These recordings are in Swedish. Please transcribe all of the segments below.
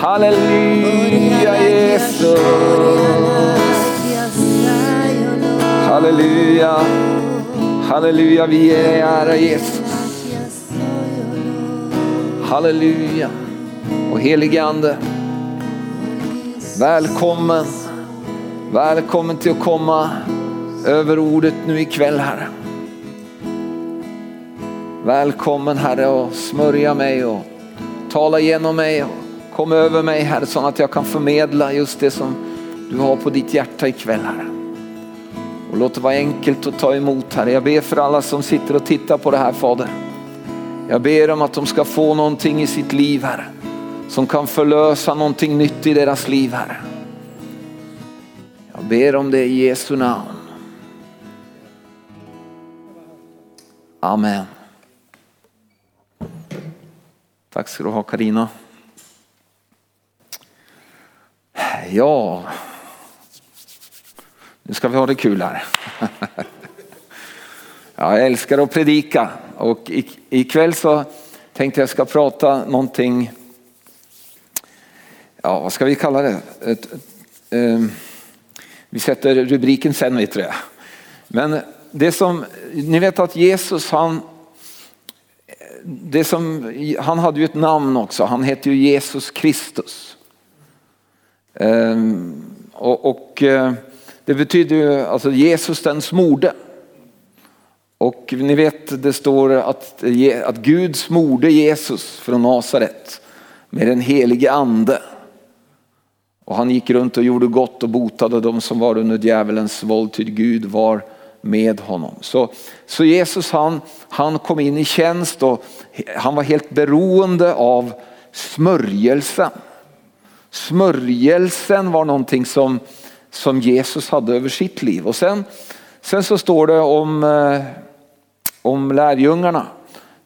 Halleluja Jesus. Halleluja. Halleluja, vi ger ära Jesus. Halleluja. Och helige Ande, välkommen. Välkommen till att komma över ordet nu ikväll Herre. Välkommen Herre och smörja mig och tala genom mig och kom över mig Herre så att jag kan förmedla just det som du har på ditt hjärta ikväll Herre. Och låt det vara enkelt att ta emot Herre. Jag ber för alla som sitter och tittar på det här Fader. Jag ber om att de ska få någonting i sitt liv Herre. Som kan förlösa någonting nytt i deras liv Herre. Jag ber om det i Jesu namn. Amen. Tack ska du ha Karina. Ja, nu ska vi ha det kul här. Jag älskar att predika och ikväll så tänkte jag ska prata någonting, ja vad ska vi kalla det? Ehm, vi sätter rubriken sen vet jag. Men det som, ni vet att Jesus han, det som, han hade ju ett namn också, han hette ju Jesus Kristus. Ehm, och, och eh, det betyder ju alltså Jesus den smorde. Och ni vet det står att, eh, att Gud smorde Jesus från Nasaret med den helige ande. Och han gick runt och gjorde gott och botade de som var under djävulens våld till Gud var med honom. Så, så Jesus han, han kom in i tjänst och han var helt beroende av smörjelsen. Smörjelsen var någonting som, som Jesus hade över sitt liv. Och sen, sen så står det om, eh, om lärjungarna.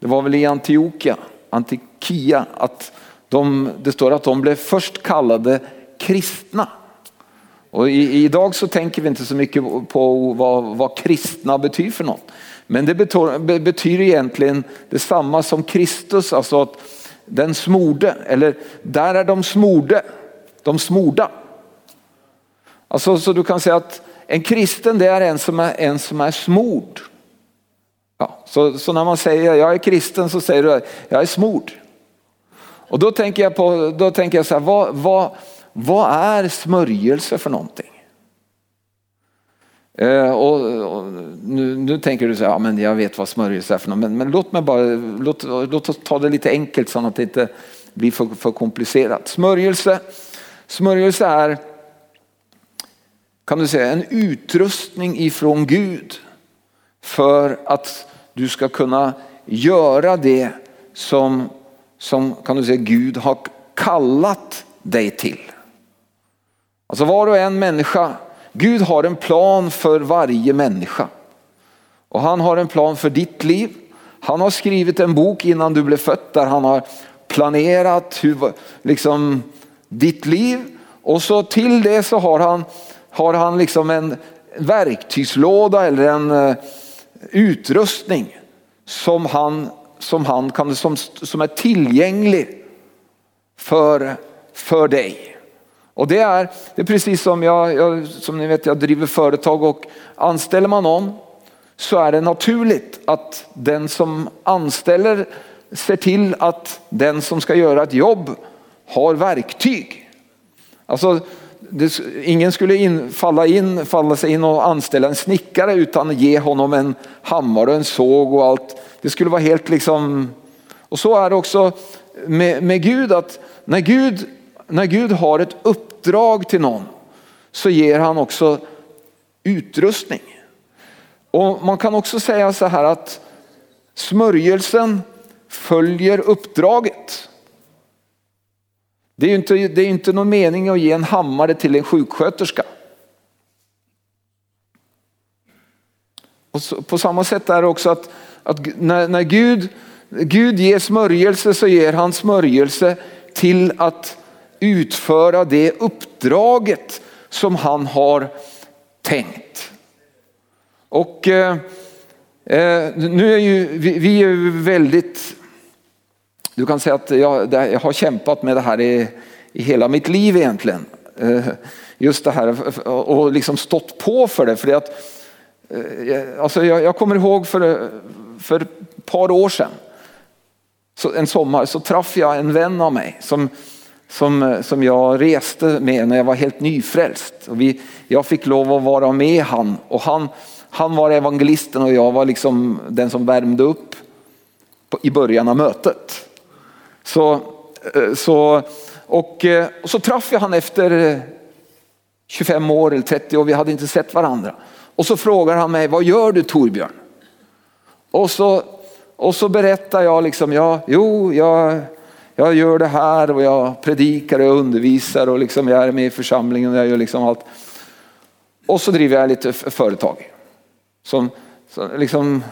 Det var väl i Antiochia, Antikia, att de, det står att de blev först kallade kristna. Och i, idag så tänker vi inte så mycket på vad, vad kristna betyder för något. Men det betyder, betyder egentligen detsamma som Kristus, alltså att den smorde, eller där är de smorde, de smorda. Alltså, så du kan säga att en kristen det är en som är, en som är smord. Ja, så, så när man säger jag är kristen så säger du jag är smord. Och då tänker jag, på, då tänker jag så här, vad, vad, vad är smörjelse för någonting? Eh, och, och nu, nu, tänker du så här, ja, men jag vet vad smörjelse är för något, men, men låt mig bara, låt, låt oss ta det lite enkelt så att det inte blir för, för komplicerat. Smörjelse, smörjelse är kan du säga, en utrustning ifrån Gud för att du ska kunna göra det som, som kan du säga, Gud har kallat dig till. Alltså var och en människa, Gud har en plan för varje människa. Och han har en plan för ditt liv. Han har skrivit en bok innan du blev född där han har planerat hur, liksom, ditt liv. Och så till det så har han har han liksom en verktygslåda eller en uh, utrustning som han, som han kan, som, som är tillgänglig för, för dig. Och det är, det är precis som jag, jag, som ni vet, jag driver företag och anställer man någon så är det naturligt att den som anställer ser till att den som ska göra ett jobb har verktyg. Alltså det, ingen skulle in, falla, in, falla sig in och anställa en snickare utan att ge honom en hammare och en såg och allt. Det skulle vara helt liksom, och så är det också med, med Gud att när Gud, när Gud har ett uppdrag till någon så ger han också utrustning. Och man kan också säga så här att smörjelsen följer uppdraget. Det är ju inte, det är inte någon mening att ge en hammare till en sjuksköterska. Och så, på samma sätt är det också att, att när, när Gud, Gud ger smörjelse så ger han smörjelse till att utföra det uppdraget som han har tänkt. Och eh, eh nu är ju vi, vi är väldigt du kan säga att jag, jag har kämpat med det här i, i hela mitt liv egentligen. Eh, just det här och liksom stått på för det. För att, eh, alltså jag, jag kommer ihåg för, för ett par år sedan, så en sommar, så träffade jag en vän av mig som, som, eh, som jag reste med när jag var helt nyfrälst. Och vi, jag fick lov att vara med han och han, han var evangelisten och jag var liksom den som värmde upp på, i början av mötet. Så, eh, så, och, och så träffade jag han efter 25 år eller 30 år, vi hade inte sett varandra. Och så frågar han mig, vad gör du Torbjörn? Och så, och så berättar jag liksom, ja, jo, jag, jag gör det här och jag predikar och undervisar och liksom jag är med i församlingen och jag gör liksom allt. Och så driver jag lite företag. Som, som, liksom,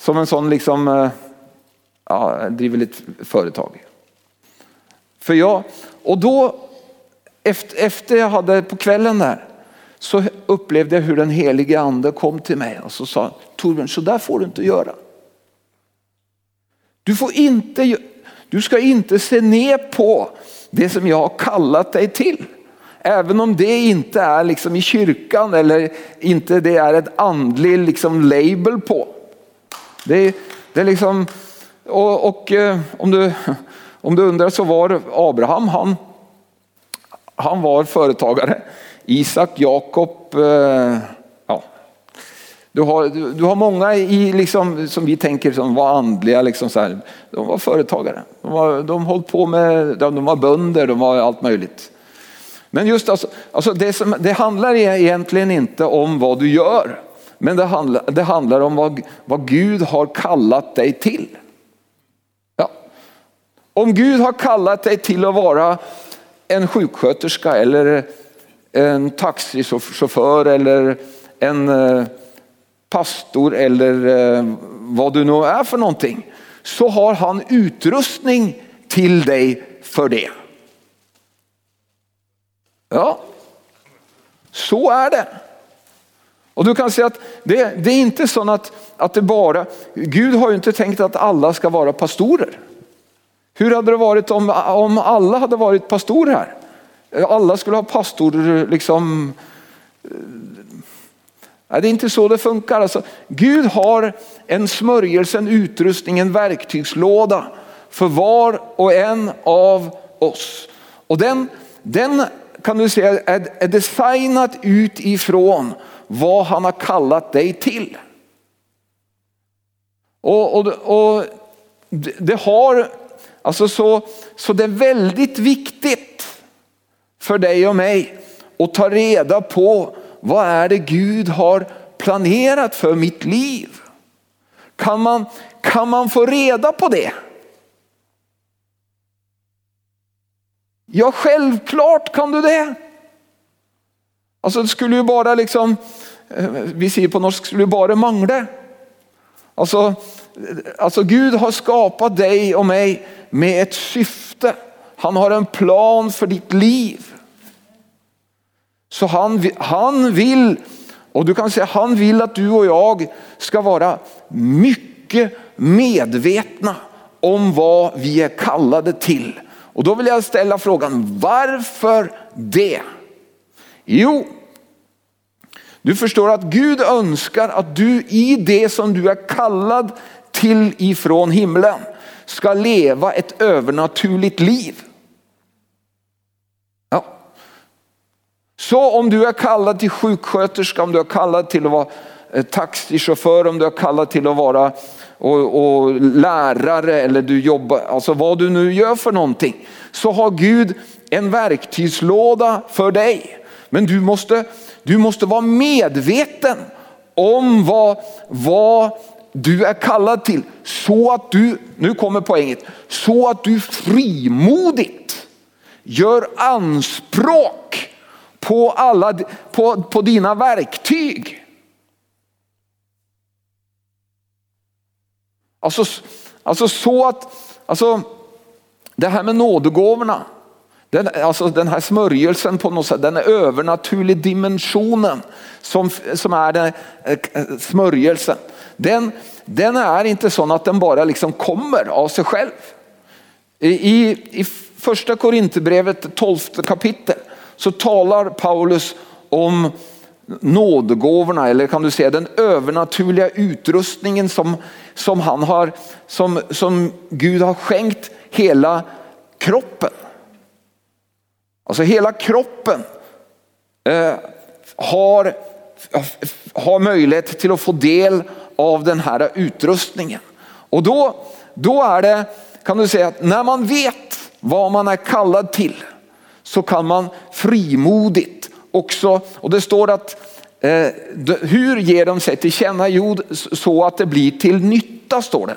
som en sån liksom, eh, ja, driver lite företag. För jag, och då efter, efter jag hade på kvällen där så upplevde jag hur den helige ande kom till mig och så sa Torbjörn, så där får du inte göra. Du, får inte, du ska inte se ner på det som jag har kallat dig till. Även om det inte är liksom i kyrkan eller inte det är ett andlig liksom label på. Det, det är liksom, och, och eh, om, du, om du undrar så var Abraham, han, han var företagare. Isak, Jakob, eh. Du har, du, du, har många i, liksom, som vi tänker som var andliga, liksom så här. de var företagare. De, var, de höll på med, de var bönder, de var allt möjligt. Men just alltså, alltså det, som, det handlar e-, egentligen inte om vad du gör. Men det handlar, det handlar om vad, vad Gud har kallat dig till. Ja. Om Gud har kallat dig till att vara en sjuksköterska eller en taxichaufför eller en eh, pastor eller eh, vad du nu är för någonting. Så har han utrustning till dig för det. Ja, så är det. Och du kan säga att det, det är inte så att, att det bara, Gud har ju inte tänkt att alla ska vara pastorer. Hur hade det varit om, om alla hade varit pastorer här? Alla skulle ha pastor liksom. Nej, det är inte så det funkar. Alltså, Gud har en smörjelse, en utrustning, en verktygslåda för var och en av oss. Och den, den kan du säga är, är designat utifrån vad han har kallat dig till. Och, och, och det har Alltså så, så det är väldigt viktigt för dig och mig att ta reda på vad är det Gud har planerat för mitt liv. Kan man, kan man få reda på det? Ja, självklart kan du det. Alltså det skulle ju bara liksom, eh, vi säger på norsk, skulle ju bara mangla. Alltså, alltså Gud har skapat dig och mig med ett syfte. Han har en plan för ditt liv. Så han, han vill, och du kan säga han vill att du och jag ska vara mycket medvetna om vad vi är kallade till. Och då vill jag ställa frågan, varför det? Jo, du förstår att Gud önskar att du i det som du är kallad till ifrån himlen ska leva ett övernaturligt liv. Så om du är kallad till sjuksköterska, om du är kallad till att vara eh, taxichaufför, om du är kallad till att vara och, och, lärare eller du jobbar, alltså vad du nu gör för någonting, så har Gud en verktygslåda för dig. Men du måste, du måste vara medveten om vad, vad du är kallad till så att du, nu kommer poänget, så att du frimodigt gör anspråk på, alla, på, på dina verktyg. Alltså, alltså så att, alltså det här med nådegåvorna, den, alltså den här smörjelsen på något sätt, den övernaturliga dimensionen som, som är den, eh, eh, smörjelsen. Den, den är inte sån att den bara liksom kommer av sig själv. I, i första Korinthierbrevet 12 kapitel så talar Paulus om nådegåvorna eller kan du säga den övernaturliga utrustningen som, som, han har, som, som Gud har skänkt hela kroppen. Alltså hela kroppen eh, har, har möjlighet till att få del av den här utrustningen. Och då, då är det, kan du säga att när man vet vad man är kallad till så kan man frimodigt också, och det står att eh, hur ger de sig till känna? Jo, så att det blir till nytta står det.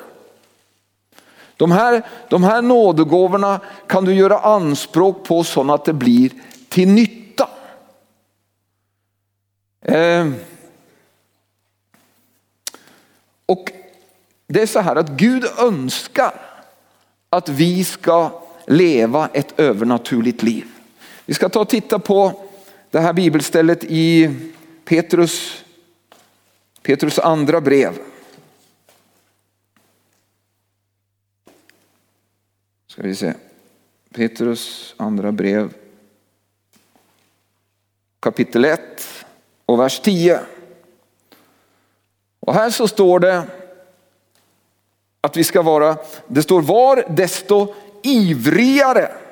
De här, de här nådegåvorna kan du göra anspråk på så att det blir till nytta. Eh, och det är så här att Gud önskar att vi ska leva ett övernaturligt liv. Vi ska ta och titta på det här bibelstället i Petrus, Petrus andra brev. Ska vi se. Petrus andra brev kapitel 1 och vers 10. Och här så står det att vi ska vara, det står var desto ivrigare,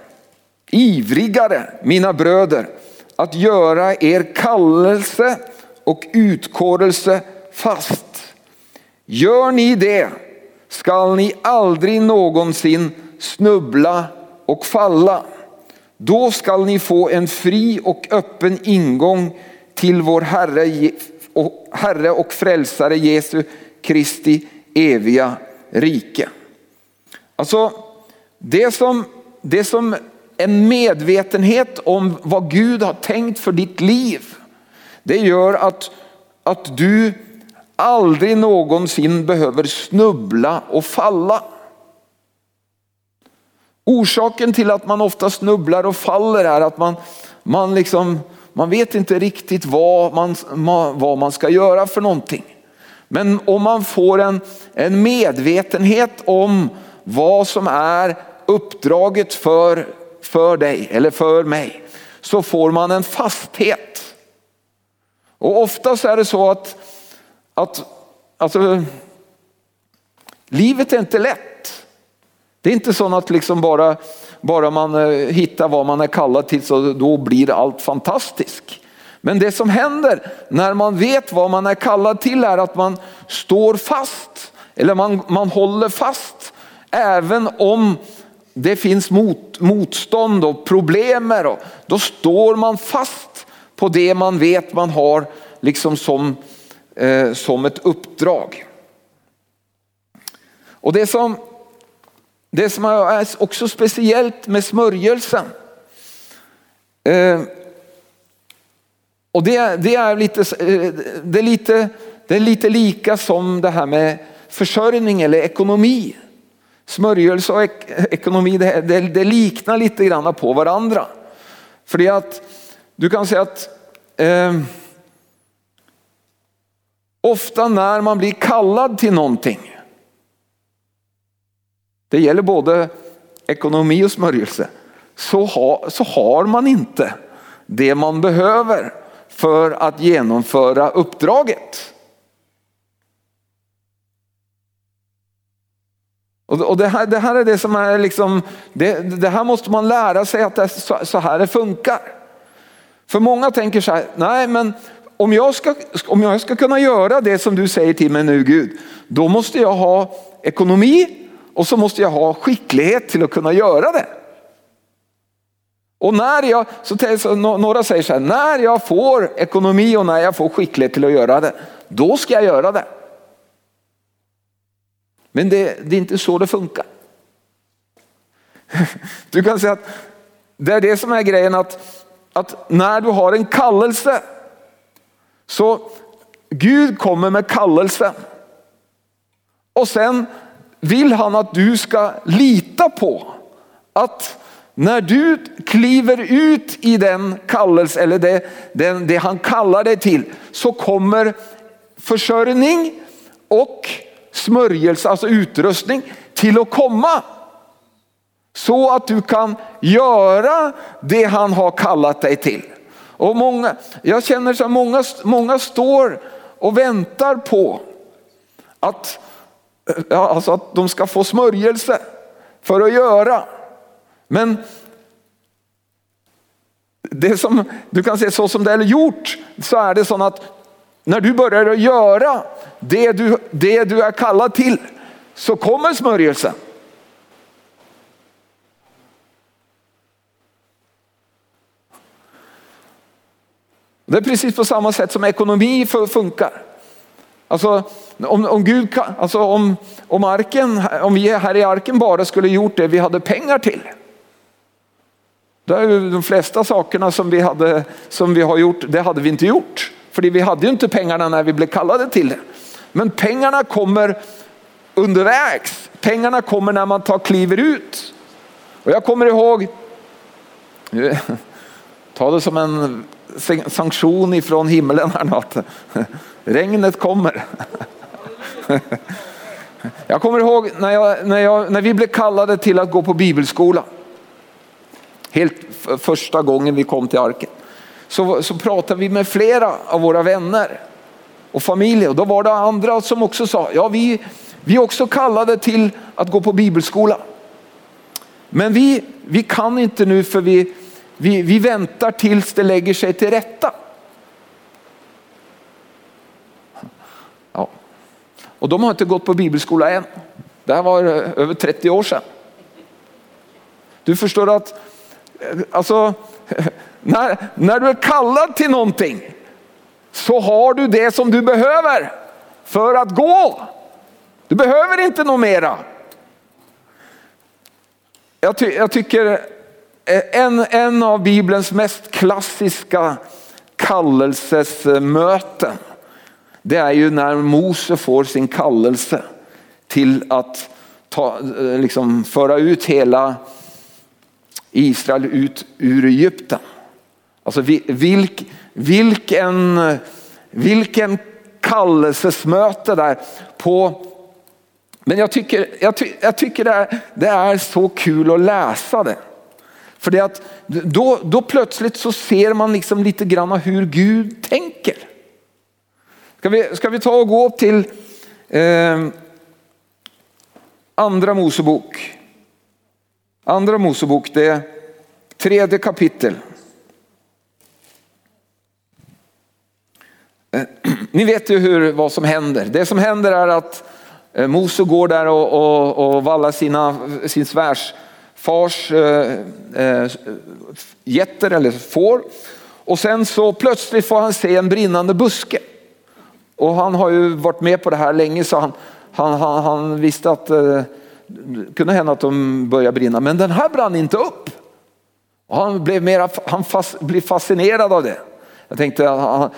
ivrigare mina bröder att göra er kallelse och utkårelse fast. Gör ni det skall ni aldrig någonsin snubbla och falla. Då skall ni få en fri och öppen ingång till vår Herre och, Herre och Frälsare Jesu Kristi eviga rike. Alltså det som, det som en medvetenhet om vad Gud har tänkt för ditt liv. Det gör att, att du aldrig någonsin behöver snubbla och falla. Orsaken till att man ofta snubblar och faller är att man, man, liksom, man vet inte riktigt vad man, vad man ska göra för någonting. Men om man får en, en medvetenhet om vad som är uppdraget för, för dig eller för mig så får man en fasthet. Och oftast är det så att, att alltså, livet är inte lätt. Det är inte så att liksom bara, bara man eh, hittar vad man är kallad till så då blir allt fantastiskt. Men det som händer när man vet vad man är kallad till är att man står fast. Eller man, man håller fast. Även om det finns mot, motstånd och problem. Och, då står man fast på det man vet man har liksom som, eh, som ett uppdrag. Och det som, det som är också speciellt med smörjelsen eh, och det, det, är lite, eh, det, är lite, det är lite lika som det här med försörjning eller ekonomi. Smörjelse och ek, ekonomi det, det, det, liknar lite grann på varandra. För det att du kan säga att eh, ofta när man blir kallad till någonting. Det gäller både ekonomi och smörjelse. Så, ha, så har man inte det man behöver för att genomföra uppdraget. Och det här, det här är det som är liksom, det, det, här måste man lära sig att det så, så här det funkar. För många tänker så här, nej men om jag, ska, om jag ska kunna göra det som du säger till mig nu Gud, då måste jag ha ekonomi och så måste jag ha skicklighet till att kunna göra det. Och när jag, så några säger så här, när jag får ekonomi och när jag får skicklighet till att göra det, då ska jag göra det. Men det, det är inte så det funkar. Du kan säga att det är det som är grejen att, att när du har en kallelse så Gud kommer med kallelsen. Och sen vill han att du ska lita på att när du kliver ut i den kallelse eller det, den, det han kallar dig till så kommer försörjning och smörjelse, alltså utrustning till att komma. Så att du kan göra det han har kallat dig till. Och många, jag känner så att många, många står och väntar på att, alltså att de ska få smörjelse för att göra. Men det som, du kan se så som det är gjort så är det så att när du börjar att göra det du, det du är kallad till så kommer smörjelsen. Det är precis på samma sätt som ekonomi funkar. Alltså, om, om, Gud, alltså om, om, arken, om vi här i arken bara skulle gjort det vi hade pengar till. Då är de flesta sakerna som vi, hade, som vi har gjort, det hade vi inte gjort. För vi hade ju inte pengarna när vi blev kallade till det. Men pengarna kommer undervägs. Pengarna kommer när man tar kliver ut. Och jag kommer ihåg, ta det som en sanktion ifrån himlen här att regnet kommer. Jag kommer ihåg när, jag, när, jag, när vi blev kallade till att gå på bibelskola. Helt första gången vi kom till arken. Så, så pratade vi med flera av våra vänner och familjer. Och då var det andra som också sa, ja vi, vi är också kallade till att gå på bibelskola. Men vi, vi kan inte nu för vi, vi, vi väntar tills det lägger sig till rätta. Ja. Och de har inte gått på bibelskola än. Det här var eh, över 30 år sedan. Du förstår att eh, alltså, när, när du är kallad till någonting så har du det som du behöver för att gå. Du behöver inte något mera. Jag, ty jag tycker eh, en, en av Bibelns mest klassiska kallelsesmöten, det är ju när Mose får sin kallelse till att ta, eh, liksom, föra ut hela Israel ut ur Egypten. Alltså vilk, vilken, vilken kallelsesmöte där på men jag tycker, jag, ty, jag tycker det, är, det är så kul att läsa det. För det att då, då plötsligt så ser man liksom lite grann hur Gud tänker. Ska vi, ska vi ta och gå till eh, andra Mosebok. Andra Mosebok, det tredje kapitel. Eh, ni vet ju hur, vad som händer. Det som händer är att eh, Mose går där och, och, och vallar sina, sin svärfars eh, eh getter eller får. Och sen så plötsligt får han se en brinnande buske. Och han har ju varit med på det här länge så han, han, han, han visste att eh, det kunde hända att de började brinna. Men den här brann inte upp. Och han blev, mera, han fas, blev fascinerad av det. Jag tänkte, han,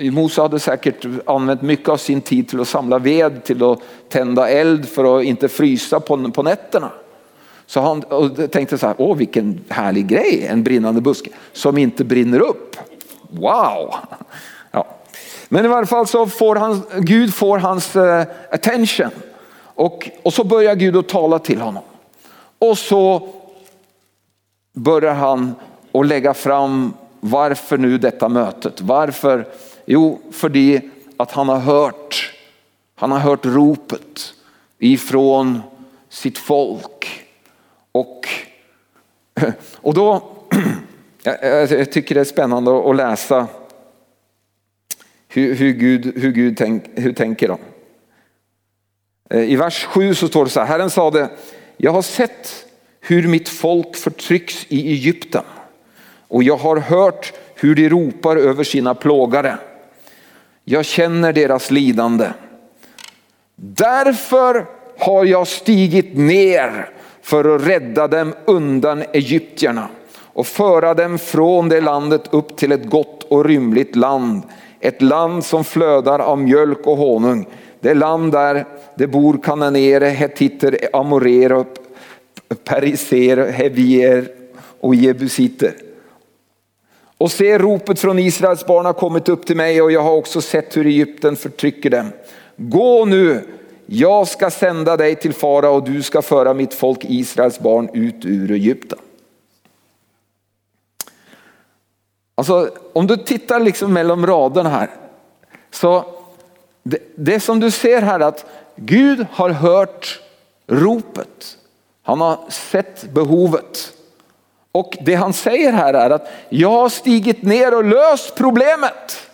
Mose hade säkert använt mycket av sin tid till att samla ved, till att tända eld för att inte frysa på, på nätterna. Så han och tänkte så här, åh vilken härlig grej, en brinnande buske som inte brinner upp. Wow! Ja. Men i varje fall så får han, Gud får hans uh, attention och, och så börjar Gud att tala till honom. Och så börjar han att lägga fram varför nu detta mötet? Varför? Jo, för det att han har hört, han har hört ropet ifrån sitt folk och, och då, jag tycker det är spännande att läsa hur, hur Gud, hur Gud tänk, hur tänker Då. Eh, I vers 7 så står det så här, Herren sade, jag har sett hur mitt folk förtrycks i Egypten och jag har hört hur de ropar över sina plågare. Jag känner deras lidande. Därför har jag stigit ner för att rädda dem undan egyptierna och föra dem från det landet upp till ett gott och rymligt land. Ett land som flödar av mjölk och honung. Det land där det bor kananere, hetiter, amorer, periser, hevier och jebusiter. Och se ropet från Israels barn har kommit upp till mig och jag har också sett hur Egypten förtrycker dem. Gå nu jag ska sända dig till fara och du ska föra mitt folk Israels barn ut ur Egypten. Alltså om du tittar liksom mellan raderna här så det, det som du ser här att Gud har hört ropet. Han har sett behovet. Och det han säger här är att jag har stigit ner och löst problemet.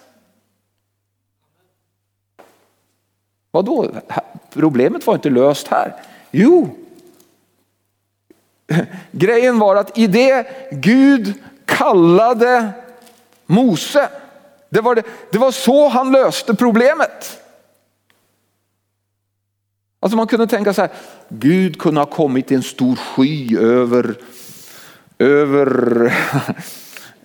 Vadå? Problemet var inte löst här. Jo, grejen var att i det Gud kallade Mose, det var, det, det var så han löste problemet. Alltså man kunde tänka så här, Gud kunde ha kommit i en stor sky över, över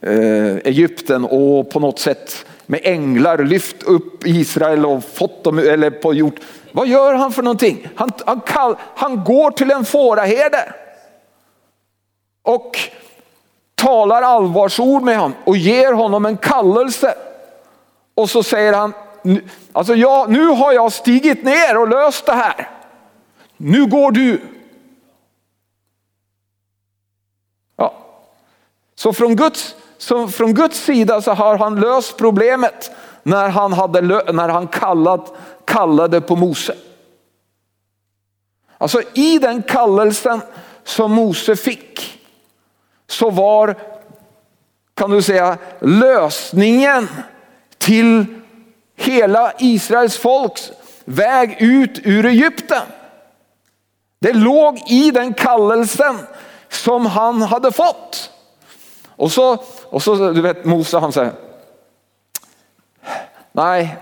eh, Egypten och på något sätt med änglar lyft upp Israel och fått dem, eller på gjort. Vad gör han för någonting? Han, han, kall, han går till en fåraherde och talar allvarsord med honom och ger honom en kallelse. Och så säger han, alltså jag, nu har jag stigit ner och löst det här. Nu går du. Så från Guds, så från Guds sida så har han löst problemet när han, hade, när han kallat, kallade på Mose. Alltså i den kallelsen som Mose fick så var, kan du säga, lösningen till hela Israels folks väg ut ur Egypten. Det låg i den kallelsen som han hade fått. Och så, och så du vet Mose han säger, nej,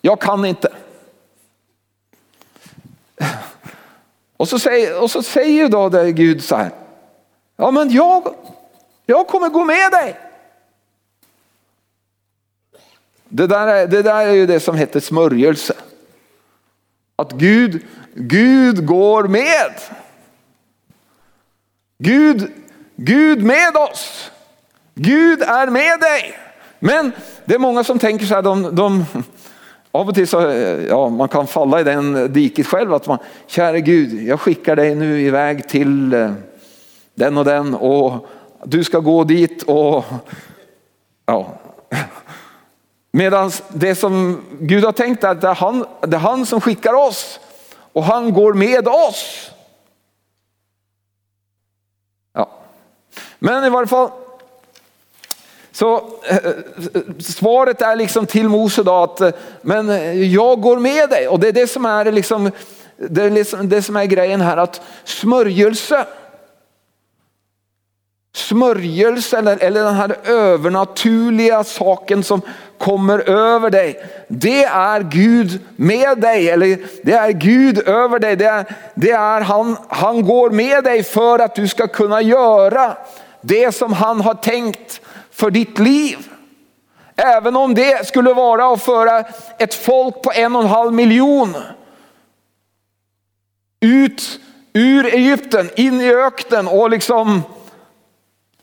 jag kan inte. Och så säger, och så säger då det Gud så här, ja men jag, jag kommer gå med dig. Det där, är, det där är ju det som heter smörjelse. Att Gud, Gud går med. Gud, Gud med oss. Gud är med dig. Men det är många som tänker så här, de, de, av och till så, ja man kan falla i den diket själv att man, käre Gud, jag skickar dig nu iväg till eh, den och den och du ska gå dit och ja. Medan det som Gud har tänkt är att det är, han, det är han som skickar oss och han går med oss. Men i varje fall så eh, eh, svaret är liksom till Mose då att eh, men jag går med dig och det är det som är liksom det, är liksom, det som är grejen här att smörjelse smörjelse eller, eller den här övernaturliga saken som kommer över dig. Det är Gud med dig eller det är Gud över dig. Det är, det är han, han går med dig för att du ska kunna göra det som han har tänkt för ditt liv. Även om det skulle vara att föra ett folk på en och en halv miljon ut ur Egypten, in i öknen och liksom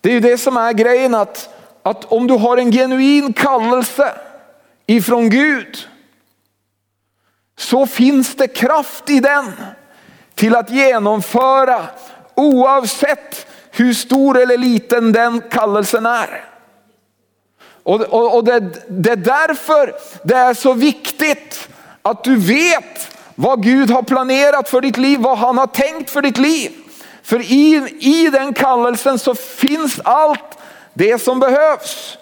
det är ju det som är grejen att, att om du har en genuin kallelse ifrån Gud så finns det kraft i den till att genomföra oavsett hur stor eller liten den kallelsen är. Och, och, och det, det är därför det är så viktigt att du vet vad Gud har planerat för ditt liv, vad han har tänkt för ditt liv. För i, i den kallelsen så finns allt det som behövs.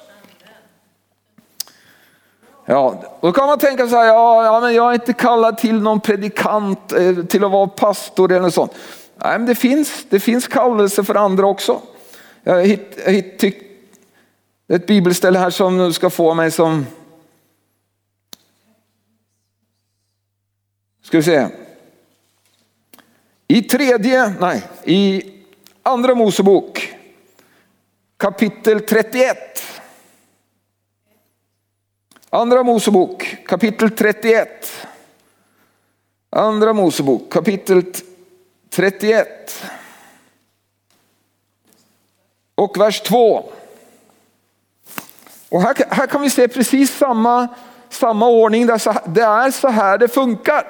Ja, då kan man tänka så här, ja, ja, men jag är inte kallad till någon predikant, eh, till att vara pastor eller något sånt. Nej, men det finns, det finns kallelse för andra också. Jag hitt, jag hitt, tyck, ett bibelställe här som ska få mig som... Ska vi se. I tredje, nej, i andra Mosebok kapitel 31. Andra Mosebok kapitel 31. Andra Mosebok kapitel 31. 31. Och vers 2. Och här, här kan vi se precis samma, samma ordning. Det är så här det funkar.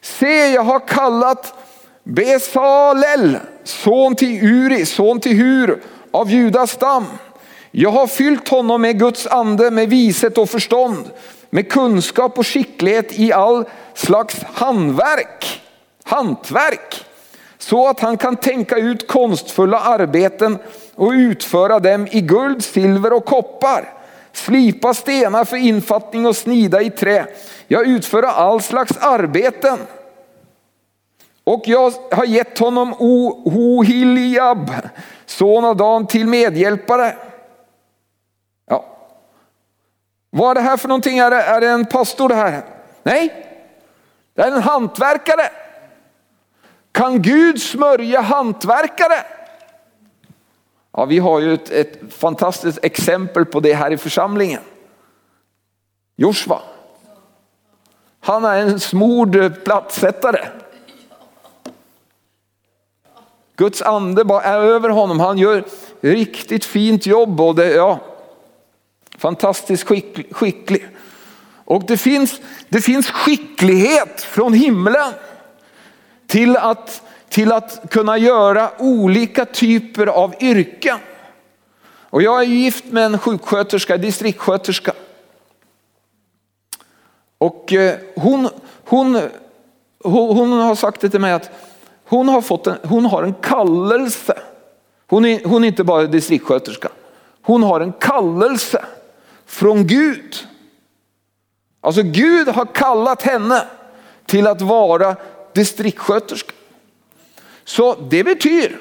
Se, jag har kallat Besalel, son till Uri, son till Hur av Judas stam. Jag har fyllt honom med Guds ande, med vishet och förstånd, med kunskap och skicklighet i all slags handverk, hantverk, så att han kan tänka ut konstfulla arbeten och utföra dem i guld, silver och koppar. Slipa stenar för infattning och snida i trä. Jag utföra all slags arbeten. Och jag har gett honom Ohiliab, son av Dan, till medhjälpare. Ja. Vad är det här för någonting? Är det, är det en pastor det här? Nej, det är en hantverkare. Kan Gud smörja hantverkare? Ja, vi har ju ett, ett fantastiskt exempel på det här i församlingen. Joshua. Han är en smord plattsättare. Guds ande bara är över honom. Han gör riktigt fint jobb och det, ja, fantastiskt skicklig. skicklig. Och det finns, det finns skicklighet från himlen till att, till att kunna göra olika typer av yrken. Och jag är gift med en sjuksköterska, distriktssköterska. Och eh, hon, hon, hon, hon, har sagt det till mig att hon har, fått en, hon har en kallelse. Hon är, hon är inte bara distriktssköterska. Hon har en kallelse från Gud. Alltså Gud har kallat henne till att vara distriktssköterska. Så det betyder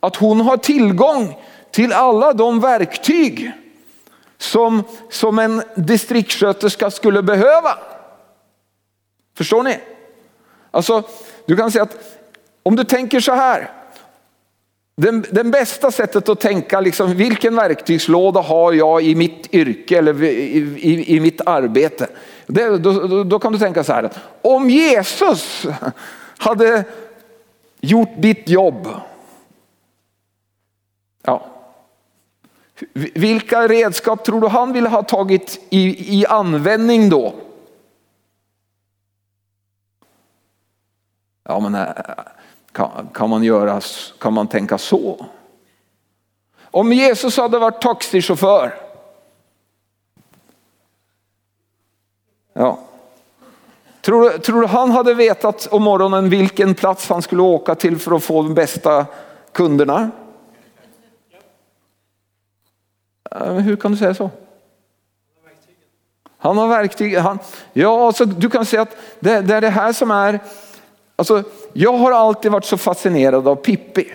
att hon har tillgång till alla de verktyg som, som en distriktssköterska skulle behöva. Förstår ni? Alltså, du kan säga att om du tänker så här. Den, den bästa sättet att tänka, liksom, vilken verktygslåda har jag i mitt yrke eller i, i, i mitt arbete? Det, då, då, då, kan du tänka så här, om Jesus hade gjort ditt jobb, ja, vilka redskap tror du han ville ha tagit i, i användning då? Ja, men eh, kan, kan, man göra, kan man tänka så? Om Jesus hade varit taxichaufför. Ja. Tror, du, tror du han hade vetat om morgonen vilken plats han skulle åka till för att få de bästa kunderna? Hur kan du säga så? Han har verktyg. Han, ja, alltså, du kan säga att det, det är det här som är Alltså, jag har alltid varit så fascinerad av Pippi.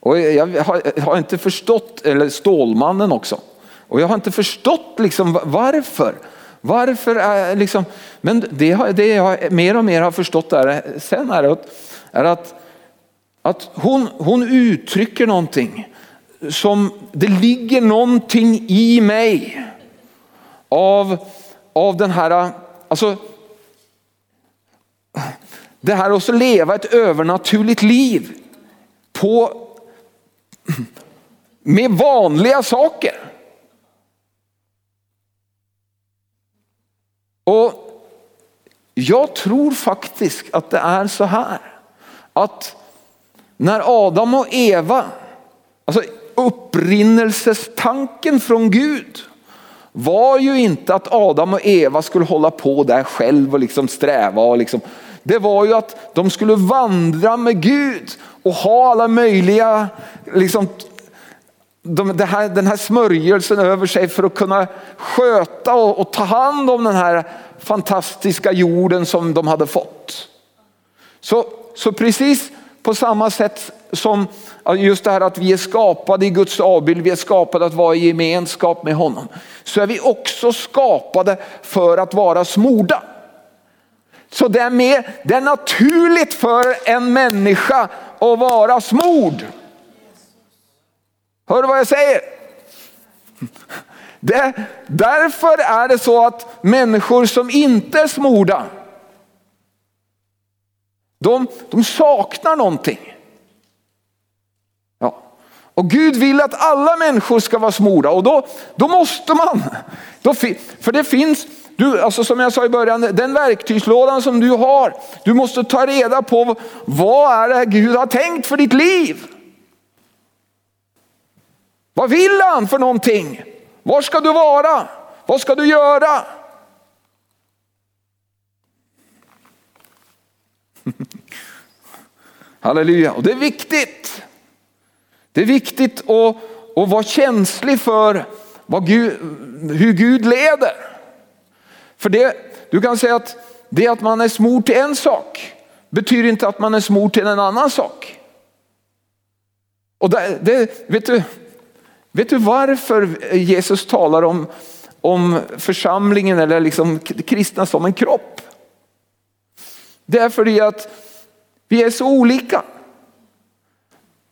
Och jag har, har, inte förstått, eller Stålmannen också. Och jag har inte förstått liksom varför. Varför är liksom, men det, det jag mer och mer har förstått där sen är att, är att, att hon, hon uttrycker någonting som, det ligger någonting i mig av, av den här, alltså det här att leva ett övernaturligt liv på, med vanliga saker. Och jag tror faktiskt att det är så här att när Adam och Eva, alltså upprinnelsestanken från Gud var ju inte att Adam och Eva skulle hålla på där själv och liksom sträva och liksom det var ju att de skulle vandra med Gud och ha alla möjliga, liksom, de, här, den här smörjelsen över sig för att kunna sköta och, och ta hand om den här fantastiska jorden som de hade fått. Så, så precis på samma sätt som just det här att vi är skapade i Guds avbild, vi är skapade att vara i gemenskap med honom. Så är vi också skapade för att vara smorda. Så det är, med, det är naturligt för en människa att vara smord. Hör du vad jag säger? Det, därför är det så att människor som inte är smorda, de, de saknar någonting. Ja. Och Gud vill att alla människor ska vara smorda och då, då måste man. Då, för det finns, du, alltså som jag sa i början, den verktygslådan som du har, du måste ta reda på vad är det Gud har tänkt för ditt liv. Vad vill han för någonting? Var ska du vara? Vad ska du göra? Halleluja, och det är viktigt. Det är viktigt att, att vara känslig för vad Gud, hur Gud leder. För det, du kan säga att det att man är smord till en sak betyder inte att man är smord till en annan sak. Och det, det, vet, du, vet du varför Jesus talar om, om församlingen eller liksom kristna som en kropp? Det är för att vi är så olika.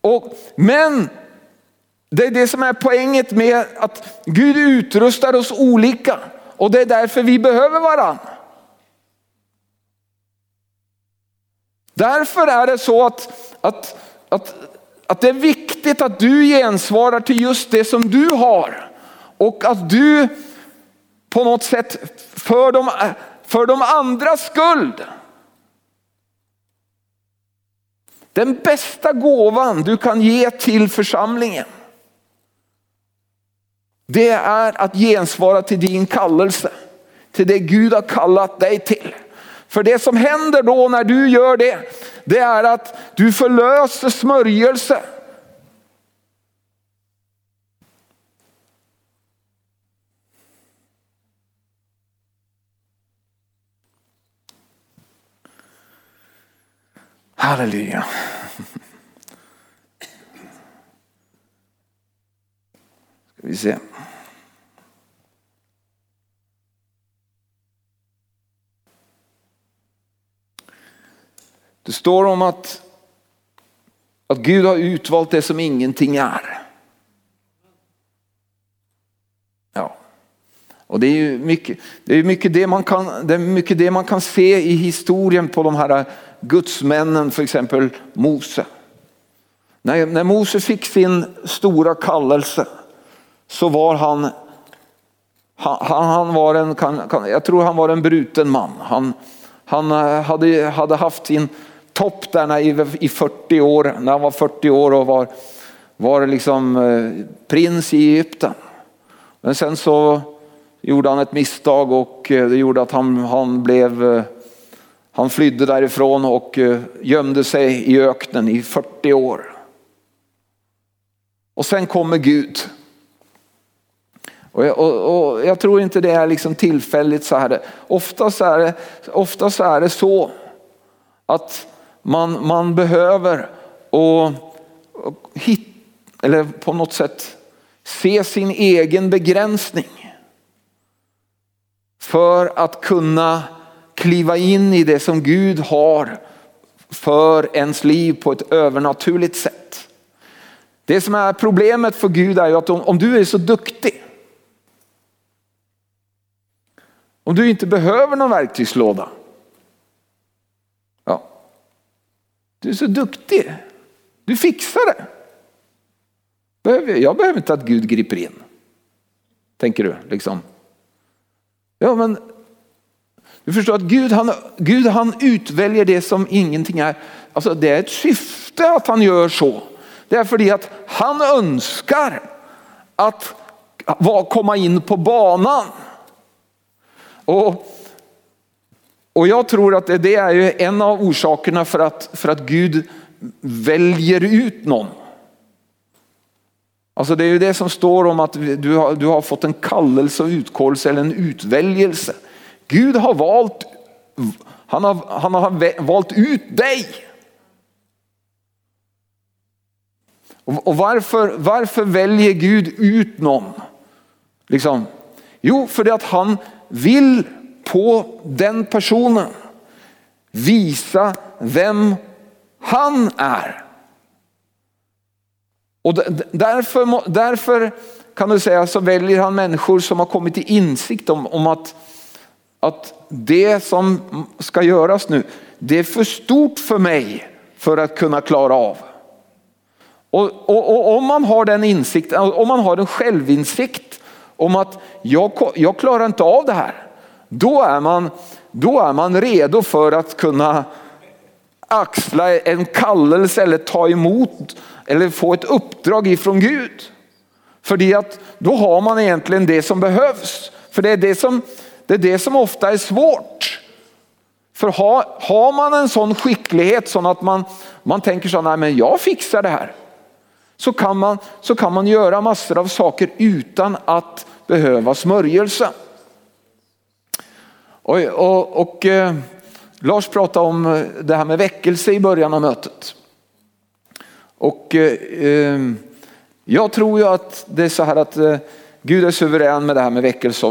Och, men det är det som är poänget med att Gud utrustar oss olika och det är därför vi behöver varandra. Därför är det så att, att, att, att det är viktigt att du gensvarar till just det som du har och att du på något sätt för de, för de andras skuld Den bästa gåvan du kan ge till församlingen. Det är att gensvara till din kallelse. Till det Gud har kallat dig till. För det som händer då när du gör det, det är att du förlöser smörjelse. Halleluja. Ska vi se. Det står om att, att Gud har utvalt det som ingenting är. Ja. Och det är ju mycket det, är mycket det, man kan, det är mycket det man kan se i historien på de här gudsmännen, för exempel Mose. När, när Mose fick sin stora kallelse så var han, han, han var en, kan, kan, jag tror han var en bruten man. Han, han eh, hade, hade haft sin topp där i, 40 år, när han var 40 år och var, var liksom eh, prins i Egypten. Men sen så gjorde han ett misstag och eh, det gjorde att han, han blev eh, han flydde därifrån och gömde sig i öknen i 40 år. Och sen kommer Gud. Och jag, och, och jag tror inte det är liksom tillfälligt så här. Oftast är det, oftast är det så att man, man behöver och, och hit, eller på något sätt se sin egen begränsning. För att kunna kliva in i det som Gud har för ens liv på ett övernaturligt sätt. Det som är problemet för Gud är ju att om, om du är så duktig, om du inte behöver någon verktygslåda, ja, du är så duktig, du fixar det. Jag behöver inte att Gud griper in. Tänker du liksom? Ja men du förstår att Gud han, Gud han utväljer det som ingenting är. Alltså det är ett syfte att han gör så. Det är för att han önskar att komma in på banan. Och, och jag tror att det är ju en av orsakerna för att, för att Gud väljer ut någon. Alltså det är ju det som står om att du har, du har fått en kallelse och utkårelse eller en utväljelse. Gud har valt, han har, han har valt ut dig. Och varför, varför väljer Gud ut någon? Liksom, jo, för det att han vill på den personen visa vem han är. Och därför, därför kan du säga så väljer han människor som har kommit till insikt om, om att att det som ska göras nu, det är för stort för mig för att kunna klara av. Och, och, och, om man har den insikten, om man har en självinsikt om att jag, jag klarar inte av det här. Då är, man, då är man redo för att kunna axla en kallelse eller ta emot eller få ett uppdrag ifrån Gud. För att då har man egentligen det som behövs. För det är det som, det är det som ofta är svårt. För har, har man en sån skicklighet så att man, man tänker så nej men jag fixar det här. Så kan, man, så kan man göra massor av saker utan att behöva smörjelse. Och, och, och eh, Lars pratade om eh, det här med väckelse i början av mötet. Och eh, eh jag tror ju att det är så här att eh, Gud är suverän med det här med väckelse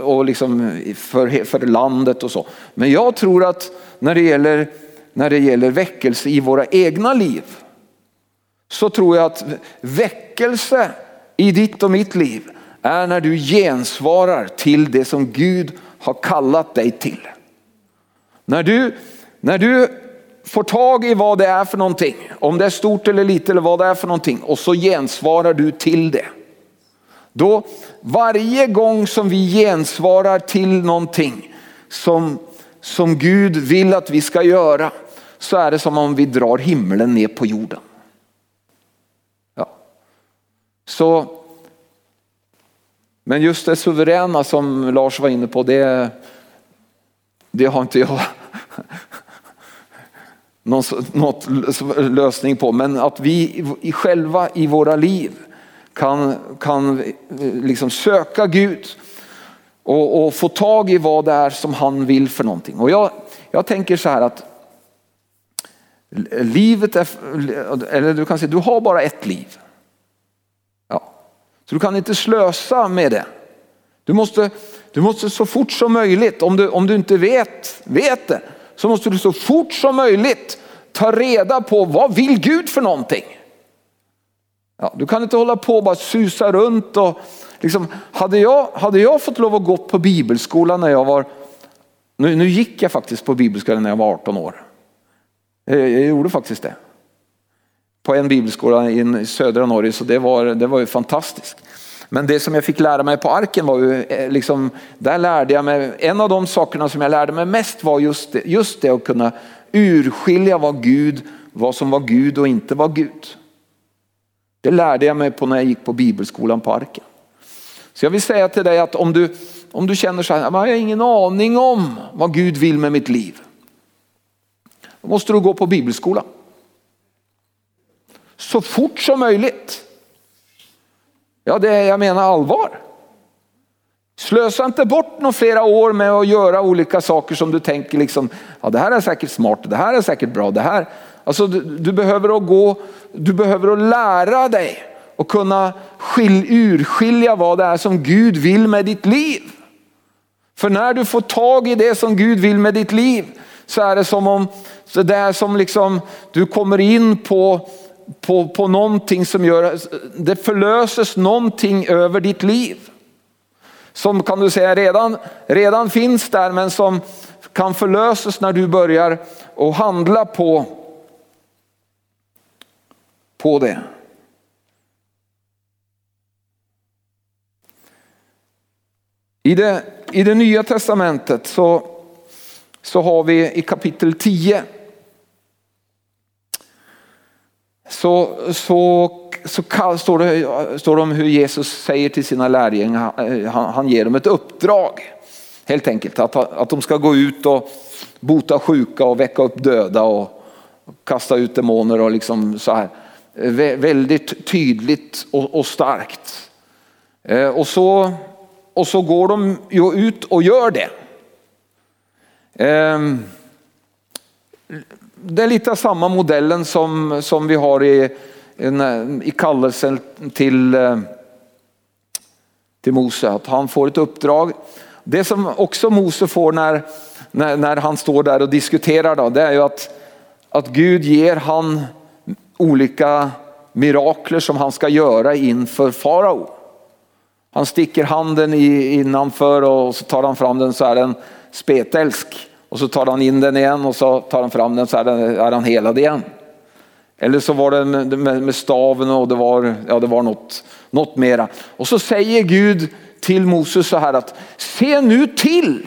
och liksom för, för landet och så. Men jag tror att när det, gäller, när det gäller väckelse i våra egna liv så tror jag att väckelse i ditt och mitt liv är när du gensvarar till det som Gud har kallat dig till. När du, när du får tag i vad det är för någonting, om det är stort eller litet eller vad det är för någonting och så gensvarar du till det. Då varje gång som vi gensvarar till någonting som, som Gud vill att vi ska göra så är det som om vi drar himlen ner på jorden. Ja. Så, men just det suveräna som Lars var inne på, det, det har inte jag någon, något lösning på. Men att vi själva i våra liv kan, kan eh, liksom söka Gud och, och, få tag i vad det är som han vill för någonting. Och jag, jag tänker så här att livet är, eller du kan säga du har bara ett liv. Så du kan inte slösa med det. Du måste, du måste så fort som möjligt, om du, om du inte vet, vet det, så måste du så fort som möjligt ta reda på vad vill Gud för någonting. Ja, du kan inte hålla på och bara susa runt. Och liksom, hade, jag, hade jag fått lov att gå på bibelskolan när jag var, nu, nu gick jag faktiskt på bibelskolan när jag var 18 år. Jag, jag gjorde faktiskt det. På en bibelskola i södra Norge, så det var, det var ju fantastiskt. Men det som jag fick lära mig på arken var ju, eh, liksom, där lärde jag mig, en av de sakerna som jag lärde mig mest var just det, just det att kunna urskilja vad Gud, vad som var Gud och inte var Gud. Det lärde jag mig på när jag gick på bibelskolan på arken. Så jag vill säga till dig att om du, om du känner så här, jag har ingen aning om vad Gud vill med mitt liv. Då måste du gå på bibelskolan. Så fort som möjligt. Ja, det är, jag menar allvar. Slösa inte bort några flera år med att göra olika saker som du tänker liksom, ja det här är säkert smart, det här är säkert bra, det här. Alltså du, du behöver att gå, du behöver att lära dig och kunna skil, urskilja vad det är som Gud vill med ditt liv. För när du får tag i det som Gud vill med ditt liv så är det som om så det är som liksom du kommer in på, på, på någonting som gör, det förlöses någonting över ditt liv. Som kan du säga redan, redan finns där men som kan förlösas när du börjar och handla på, på det. I det, I det nya testamentet så, så har vi i kapitel 10 så, så, så står, det, står det om hur Jesus säger till sina lärjungar, eh, han, han ger dem ett uppdrag. Helt enkelt att, att de ska gå ut och bota sjuka och väcka upp döda och kasta ut demoner och liksom så här. Väldigt tydligt och, och starkt. Eh, och så, och så går de ju ut och gör det. Eh, det är lite av samma modellen som, som vi har i, i kallelsen till, eh, till Mose. Att han får ett uppdrag. Det som också Mose får när, när, när han står där och diskuterar då, det är ju att, att Gud ger han olika mirakler som han ska göra inför farao. Han sticker handen i, innanför och så tar han fram den så är den spetälsk. Och så tar han in den igen och så tar han fram den så är, den, är han helad igen. Eller så var det med, med, med staven och det var, ja, det var något, något mera. Och så säger Gud till Moses så här att se nu till.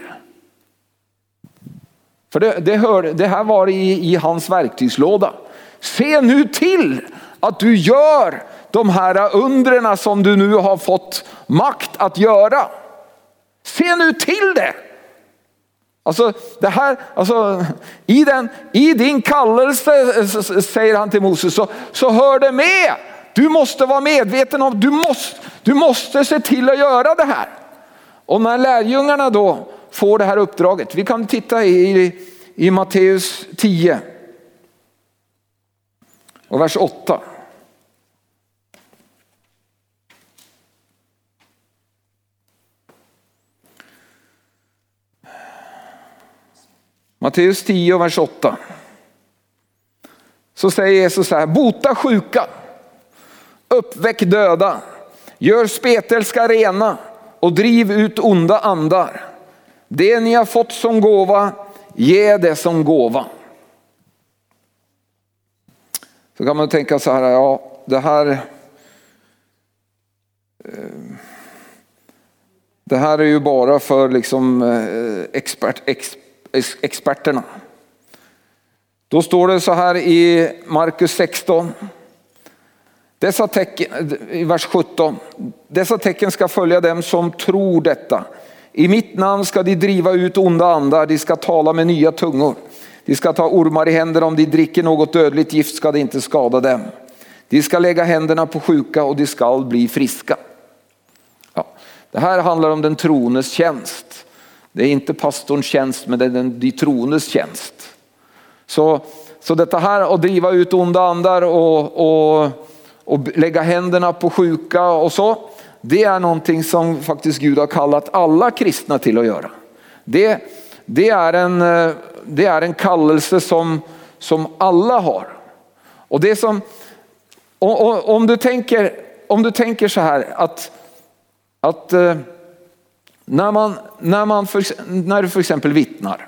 För det, det, hör, det här var i, i hans verktygslåda. Se nu till att du gör de här undrena som du nu har fått makt att göra. Se nu till det. Alltså, det här, alltså, i, den, I din kallelse, eh, säger han till Moses, så, så hör det med. Du måste vara medveten om, du måste, du måste se till att göra det här. Och när lärjungarna då får det här uppdraget, vi kan titta i, i Matteus 10 och vers 8. Matteus 10 vers 8. Så säger Jesus så här, bota sjuka, uppväck döda, gör spetälska rena och driv ut onda andar. Det ni har fått som gåva, ge det som gåva. Så kan man tänka så här, ja det här eh, det här är ju bara för liksom eh, expert, expert experterna. Då står det så här i Markus 16. Dessa tecken, I vers 17. Dessa tecken ska följa dem som tror detta. I mitt namn ska de driva ut onda andar, de ska tala med nya tungor. De ska ta ormar i händerna, om de dricker något dödligt gift ska det inte skada dem. De ska lägga händerna på sjuka och de ska bli friska. Ja, det här handlar om den trones tjänst. Det är inte pastorns tjänst men det är den, de troendes tjänst. Så, så detta här att driva ut onda andar och, och, och lägga händerna på sjuka och så. Det är någonting som faktiskt Gud har kallat alla kristna till att göra. Det, det, är, en, det är en kallelse som, som alla har. Och det som, om, du tänker, om du tänker så här att, att eh, när, man, när, man för, när du för exempel vittnar.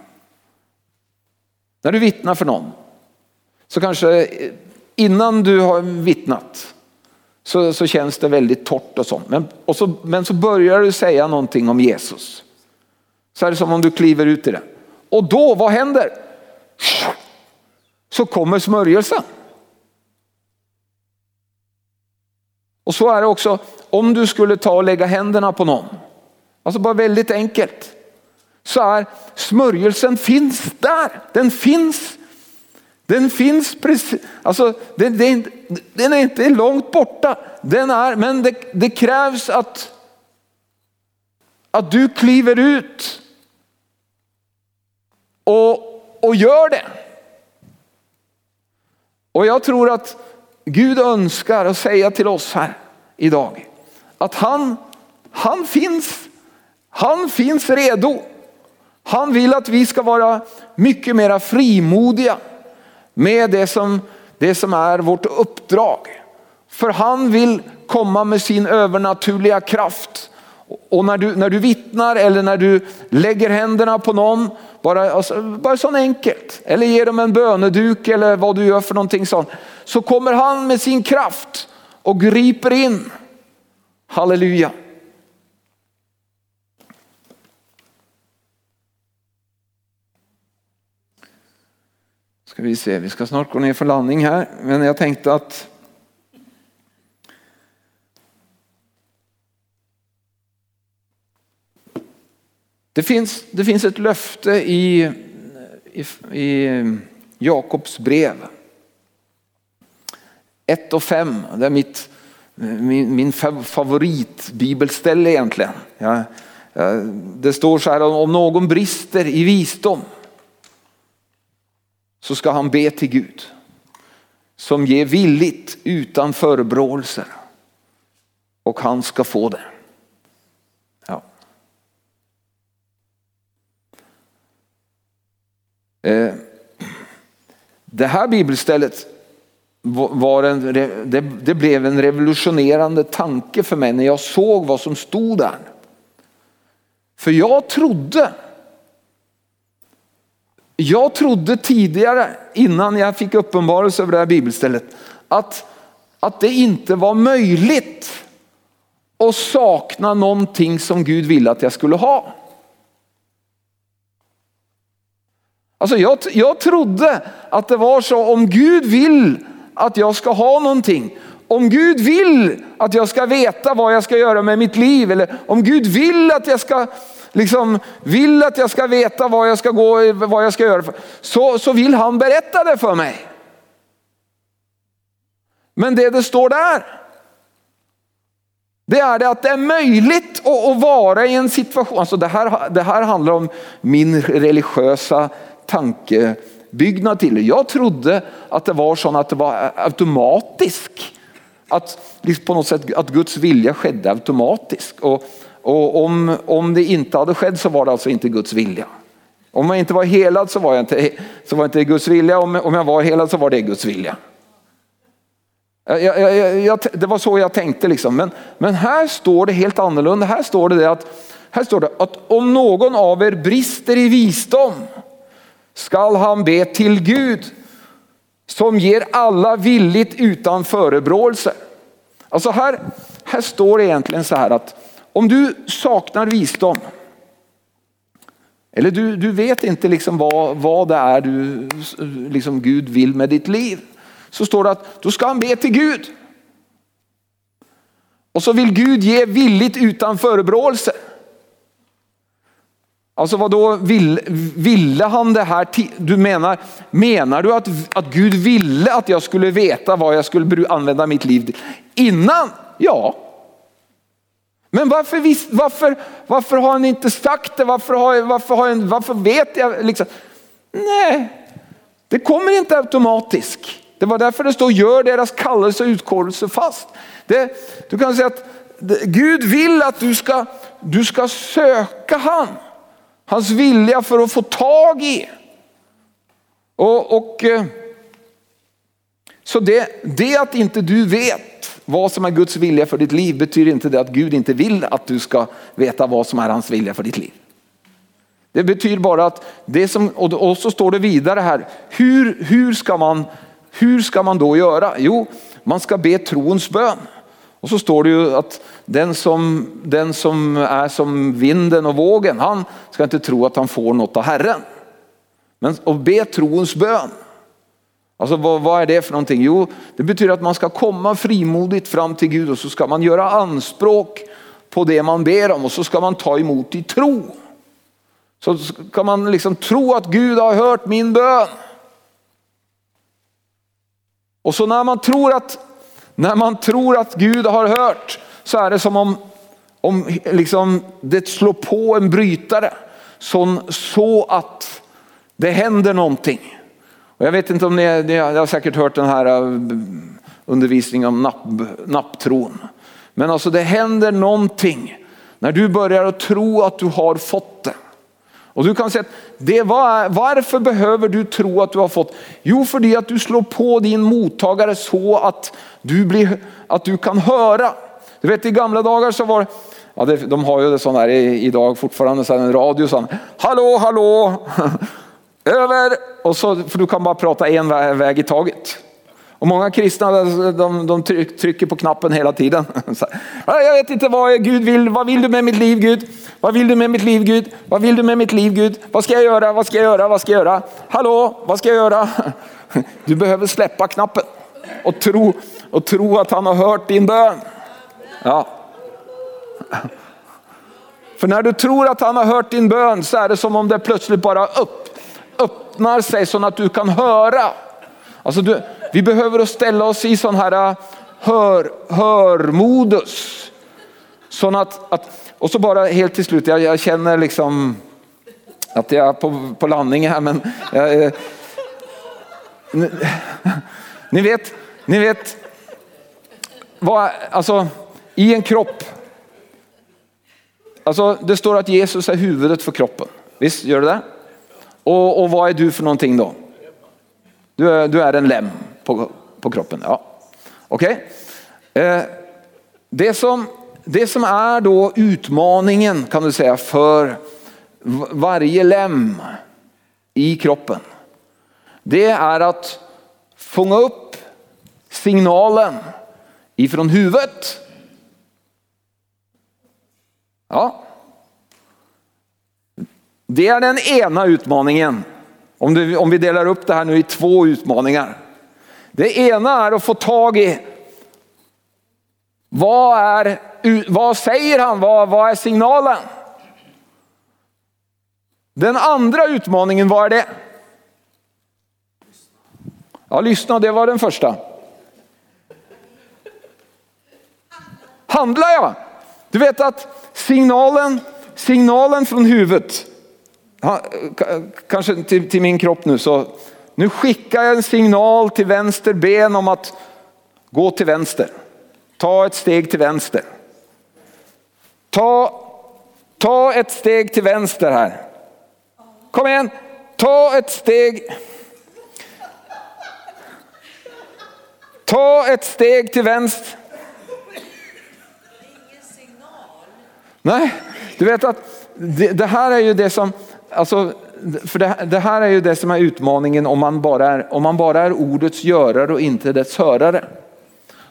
När du vittnar för någon. Så kanske eh, innan du har vittnat så, så känns det väldigt torrt och sånt. Men, och så, men så börjar du säga någonting om Jesus. Så är det som om du kliver ut i det. Och då, vad händer? Så kommer smörjelsen. Och så är det också om du skulle ta och lägga händerna på någon. Alltså bara väldigt enkelt. Så är smörjelsen finns där. Den finns. Den finns precis, alltså den, den, den, är inte långt borta. Den är, men det, det krävs att, att du kliver ut och, och gör det. Och jag tror att Gud önskar att säga till oss här idag att han, han finns han finns redo. Han vill att vi ska vara mycket mer frimodiga med det som, det som är vårt uppdrag. För han vill komma med sin övernaturliga kraft. Och när du, när du vittnar eller när du lägger händerna på någon, bara, alltså, bara så enkelt, eller ger dem en böneduk eller vad du gör för någonting sånt, så kommer han med sin kraft och griper in. Halleluja. Ska vi se, vi ska snart gå ner för landning här, men jag tänkte att Det finns, det finns ett löfte i, i, i Jakobs brev. 1 och 5, det är mitt, min, min favoritbibelställe egentligen. Ja, det står så här om någon brister i visdom så ska han be till Gud som ger villigt utan förebråelser och han ska få det. Ja. Eh, det här bibelstället var en, det, det blev en revolutionerande tanke för mig när jag såg vad som stod där. För jag trodde jag trodde tidigare, innan jag fick uppenbarelse över det här bibelstället, att, att det inte var möjligt att sakna någonting som Gud ville att jag skulle ha. Alltså jag, jag trodde att det var så om Gud vill att jag ska ha någonting, om Gud vill att jag ska veta vad jag ska göra med mitt liv eller om Gud vill att jag ska liksom vill att jag ska veta vad jag ska gå, vad jag ska göra, så, så vill han berätta det för mig. Men det det står där, det är det att det är möjligt att, att vara i en situation, alltså det här, det här handlar om min religiösa tankebyggnad till det. Jag trodde att det var så att det var automatiskt. Att liksom på något sätt att Guds vilja skedde automatiskt. Och, och om, om det inte hade skett så var det alltså inte Guds vilja. Om jag inte var helad så var jag inte, så var inte Guds vilja, om, om jag var helad så var det Guds vilja. Jag, jag, jag, det var så jag tänkte liksom. Men, men här står det helt annorlunda. Här står det, att, här står det att om någon av er brister i visdom skall han be till Gud som ger alla villigt utan förebråelse. Alltså här, här står det egentligen så här att om du saknar visdom eller du, du vet inte liksom vad, vad det är du, liksom Gud vill med ditt liv. Så står det att då ska han be till Gud. Och så vill Gud ge villigt utan förebråelse. Alltså vad då vill, ville han det här? Du menar, menar du att, att Gud ville att jag skulle veta vad jag skulle använda mitt liv till? Innan? Ja. Men varför, varför, varför har han inte sagt det? Varför, har, varför, har, varför vet jag? Liksom? Nej, det kommer inte automatiskt. Det var därför det står gör deras kallelse och utkårelse fast. Det, du kan säga att Gud vill att du ska, du ska söka han. Hans vilja för att få tag i. Och, och eh, Så det, det att inte du vet vad som är Guds vilja för ditt liv betyder inte det att Gud inte vill att du ska veta vad som är hans vilja för ditt liv. Det betyder bara att det som, och så står det vidare här, hur, hur, ska man, hur ska man då göra? Jo, man ska be trons bön. Och så står det ju att den som, den som är som vinden och vågen, han ska inte tro att han får något av Herren. Men att be trons bön. Alltså vad, vad, är det för någonting? Jo, det betyder att man ska komma frimodigt fram till Gud och så ska man göra anspråk på det man ber om och så ska man ta emot i tro. Så ska man liksom tro att Gud har hört min bön. Och så när man tror att när man tror att Gud har hört så är det som om, om liksom det slår på en brytare så, så att det händer någonting. Och jag vet inte om ni, ni har säkert hört den här eh, undervisningen om napp, napptron. Men alltså det händer någonting när du börjar att tro att du har fått det. Och du kan säga att det var, varför behöver du tro att du har fått? Jo, för det att du slår på din mottagare så att du, blir, att du kan höra. Du vet i gamla dagar så var ja, det, de har ju det sån här idag fortfarande, så en radio sån. Hallå, hallå, över! Och så, för du kan bara prata en väg i taget. Och många kristna de, de trycker på knappen hela tiden. Jag vet inte vad Gud vill. Vad vill du med mitt liv Gud? Vad vill du med mitt liv Gud? Vad vill du med mitt liv Gud? Vad ska jag göra? Vad ska jag göra? Vad ska jag göra? Hallå, vad ska jag göra? Du behöver släppa knappen och tro, och tro att han har hört din bön. Ja. För när du tror att han har hört din bön så är det som om det plötsligt bara upp, öppnar sig så att du kan höra. Alltså du, vi behöver ställa oss i sån här äh, hör, hörmodus. Sån att, att, och så bara helt till slut, jag, jag känner liksom att jag är på, på landning här men jag, eh, ni, ni, vet, ni vet vad, alltså i en kropp, alltså det står att Jesus är huvudet för kroppen. Visst gör det det? Och, och vad är du för någonting då? Du är, du är en lem på, på kroppen. Ja. Okej? Okay? Eh, det, som, det som är då utmaningen kan du säga för varje lem i kroppen. Det är att fånga upp signalen ifrån huvudet. Ja. Det är den ena utmaningen. Om, du, om vi delar upp det här nu i två utmaningar. Det ena är att få tag i vad, är, vad säger han, vad, vad är signalen? Den andra utmaningen, vad är det? Ja, lyssna, det var den första. Handla ja. Du vet att signalen, signalen från huvudet, kanske till, till min kropp nu, så nu skickar jag en signal till vänster ben om att gå till vänster. Ta ett steg till vänster. Ta, ta ett steg till vänster här. Kom igen, ta ett steg. Ta ett steg till vänster. Nej, du vet att det, det, här är ju det som, alltså, för det, det, här är ju det som är utmaningen om man, bara är, om man bara är ordets görare och inte dess hörare.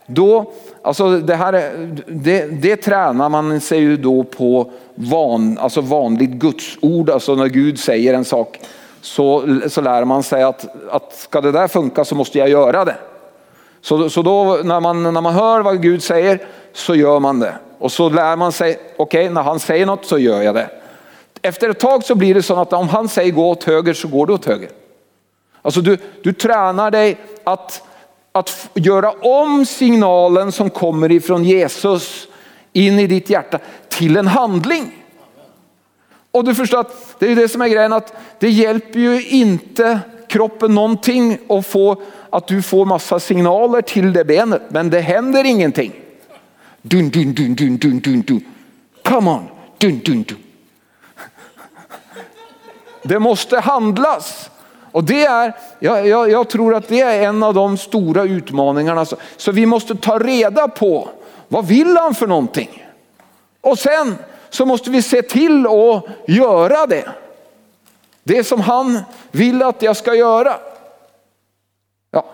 Då, alltså det, här är, det, det tränar man sig ju då på van, alltså vanligt gudsord, alltså när Gud säger en sak så, så lär man sig att, att ska det där funka så måste jag göra det. Så, så då när man, när man hör vad Gud säger så gör man det. Och så lär man sig, okej okay, när han säger något så gör jag det. Efter ett tag så blir det så att om han säger gå åt höger så går du åt höger. Alltså du, du tränar dig att, att göra om signalen som kommer ifrån Jesus in i ditt hjärta till en handling. Och du förstår att det är det som är grejen att det hjälper ju inte kroppen någonting att få att du får massa signaler till det benet men det händer ingenting. Dun, dun, dun, dun, dun, dun, dun. Come on, dun, dun, dun. Det måste handlas. Och det är, jag, jag, jag, tror att det är en av de stora utmaningarna. Så, så vi måste ta reda på vad vill han för någonting? Och sen så måste vi se till att göra det. Det som han vill att jag ska göra. Ja.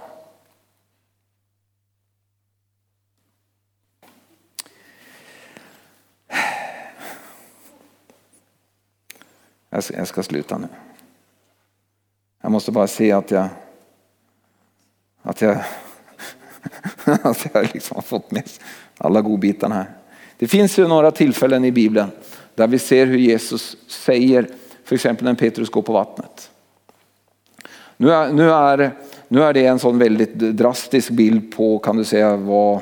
Jag ska, jag ska sluta nu. Jag måste bara se att jag att jag, att jag liksom har fått med alla godbitarna här. Det finns ju några tillfällen i Bibeln där vi ser hur Jesus säger, för exempel när Petrus går på vattnet. Nu är, nu är, nu är det en sån väldigt drastisk bild på, kan du säga, vad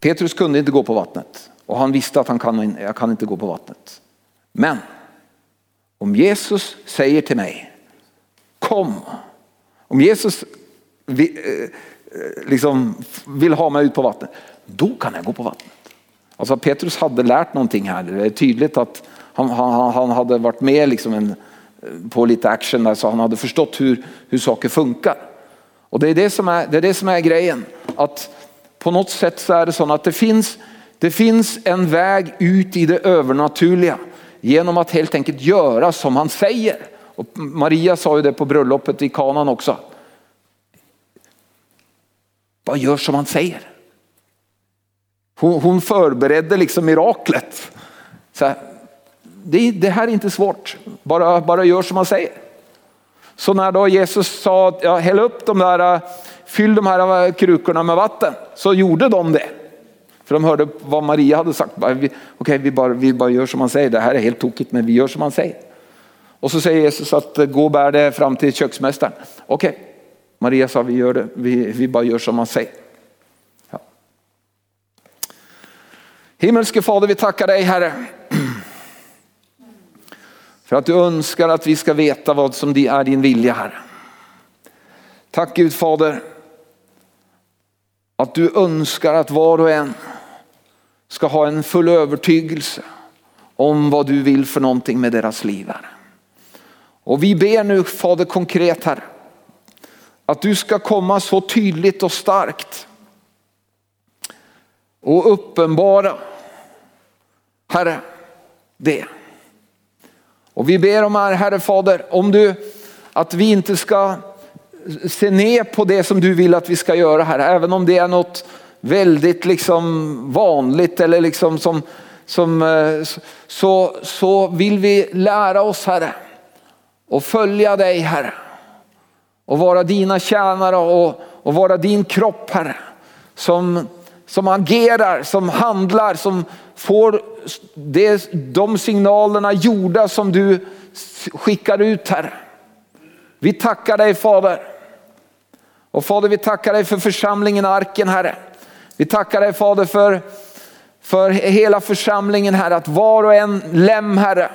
Petrus kunde inte gå på vattnet och han visste att han kan, jag kan inte gå på vattnet. Men om Jesus säger till mig, kom. Om Jesus vill, eh, eh, liksom vill ha mig ut på vattnet, då kan jag gå på vattnet. Alltså Petrus hade lärt någonting här. Det är tydligt att han, han, han hade varit med liksom en, eh, på lite action där så han hade förstått hur, hur saker funkar. Och det är det, som är, det är det som är grejen. Att på något sätt så är det så att det finns, det finns en väg ut i det övernaturliga genom att helt enkelt göra som han säger. Och Maria sa ju det på bröllopet i kanan också. Bara gör som han säger. Hon, hon förberedde liksom miraklet. Så här, det, det, här är inte svårt, bara, bara gör som han säger. Så när då Jesus sa, att ja, häll upp de där, fyll de här krukorna med vatten, så gjorde de det. För de hörde vad Maria hade sagt. Okej, okay, vi, bara, vi bara gör som han säger. Det här är helt tokigt, men vi gör som han säger. Och så säger Jesus att eh, gå och bär det fram till köksmästaren. Okej, okay. Maria sa vi gör det. Vi, vi bara gör som han säger. Ja. Himmelske Fader, vi tackar dig Herre. För att du önskar att vi ska veta vad som är din vilja Herre. Tack Gud Fader. Att du önskar att var och en ska ha en full övertygelse om vad du vill för någonting med deras liv. Här. Och vi ber nu Fader konkret här att du ska komma så tydligt och starkt och uppenbara Herre det. Och vi ber om här, Herre Fader, om du, att vi inte ska se ner på det som du vill att vi ska göra här, även om det är något väldigt liksom vanligt eller liksom som, som eh, så, så vill vi lära oss Herre och följa dig Herre och vara dina tjänare och, och vara din kropp Herre som, som agerar, som handlar, som får det, de signalerna gjorda som du skickar ut Herre. Vi tackar dig Fader. Och Fader vi tackar dig för församlingen Arken Herre. Vi tackar dig Fader för, för hela församlingen Herre, att var och en lem Herre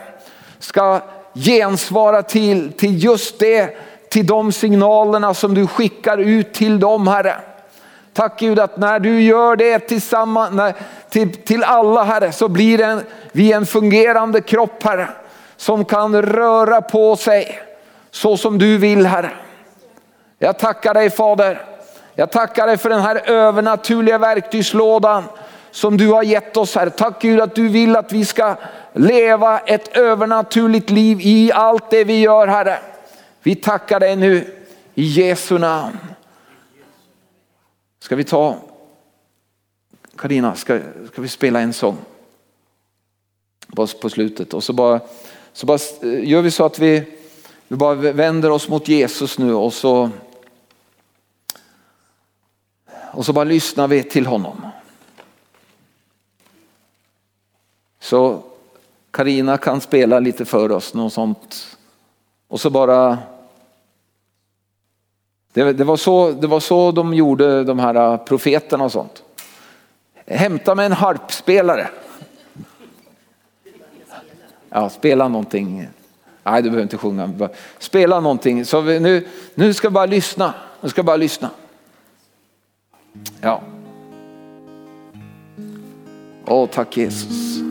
ska gensvara till, till just det, till de signalerna som du skickar ut till dem Herre. Tack Gud att när du gör det tillsammans, när, till, till alla Herre så blir en, vi en fungerande kropp Herre som kan röra på sig så som du vill Herre. Jag tackar dig Fader. Jag tackar dig för den här övernaturliga verktygslådan som du har gett oss här. Tack Gud att du vill att vi ska leva ett övernaturligt liv i allt det vi gör Herre. Vi tackar dig nu i Jesu namn. Ska vi ta, Karina, ska, ska vi spela en sång? Bara på slutet och så bara, så bara gör vi så att vi, vi bara vänder oss mot Jesus nu och så och så bara lyssnar vi till honom. Så Karina kan spela lite för oss, något sånt. Och så bara... Det, det, var så, det var så de gjorde de här profeterna och sånt. Hämta mig en harpspelare. Ja, spela någonting. Nej, du behöver inte sjunga. Spela någonting. Så vi, nu, nu ska vi bara lyssna. Nu ska bara lyssna. Ja. Åh, tack Jesus. Jesus.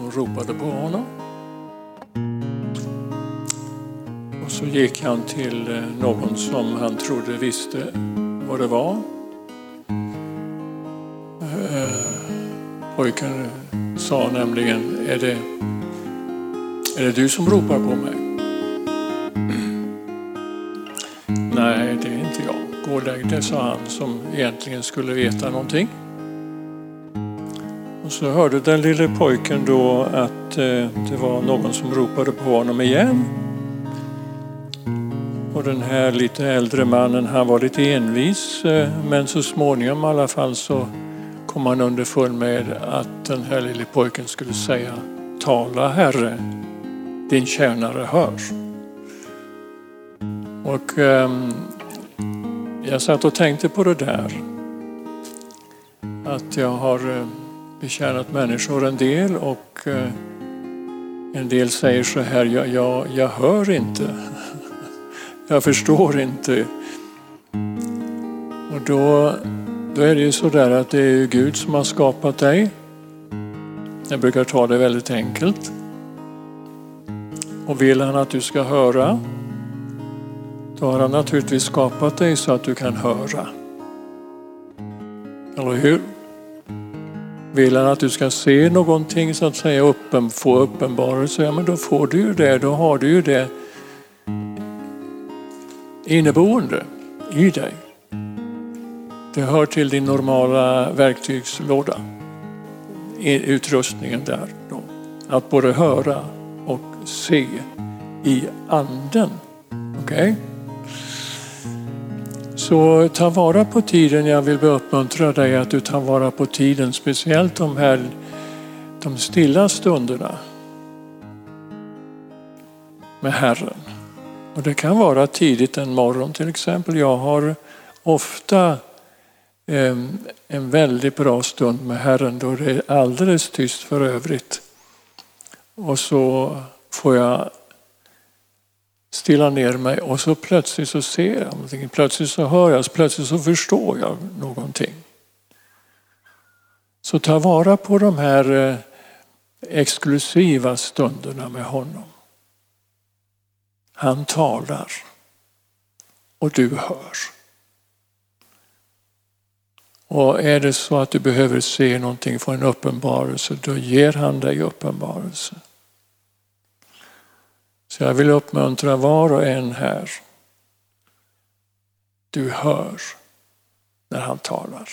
Som ropade på honom. Och så gick han till eh, någon som han trodde visste vad det var. Eh, pojken sa nämligen, är det, är det du som ropar på mig? Nej, det är inte jag. Gå och lägg dig, sa han som egentligen skulle veta någonting. Så hörde den lille pojken då att eh, det var någon som ropade på honom igen. Och den här lite äldre mannen, han var lite envis, eh, men så småningom i alla fall så kom han underfund med att den här lille pojken skulle säga Tala Herre, din tjänare hör. Och ehm, jag satt och tänkte på det där. Att jag har eh, betjänat människor en del och eh, En del säger så här, jag, jag, jag hör inte. Jag förstår inte. Och då, då är det ju så där att det är Gud som har skapat dig. Jag brukar ta det väldigt enkelt. Och vill han att du ska höra, då har han naturligtvis skapat dig så att du kan höra. Eller hur? Vill han att du ska se någonting så att säga, uppen, få uppenbarelse, ja men då får du ju det, då har du ju det inneboende i dig. Det hör till din normala verktygslåda, utrustningen där. Då. Att både höra och se i anden. Okej? Okay? Så ta vara på tiden. Jag vill uppmuntra dig att du tar vara på tiden, speciellt de här de stilla stunderna med Herren. Och det kan vara tidigt en morgon till exempel. Jag har ofta eh, en väldigt bra stund med Herren då det är alldeles tyst för övrigt. Och så får jag stilla ner mig och så plötsligt så ser jag någonting. Plötsligt så hör jag, plötsligt så förstår jag någonting. Så ta vara på de här eh, exklusiva stunderna med honom. Han talar och du hör. Och är det så att du behöver se någonting, få en uppenbarelse, då ger han dig uppenbarelse. Så jag vill uppmuntra var och en här. Du hör när han talar.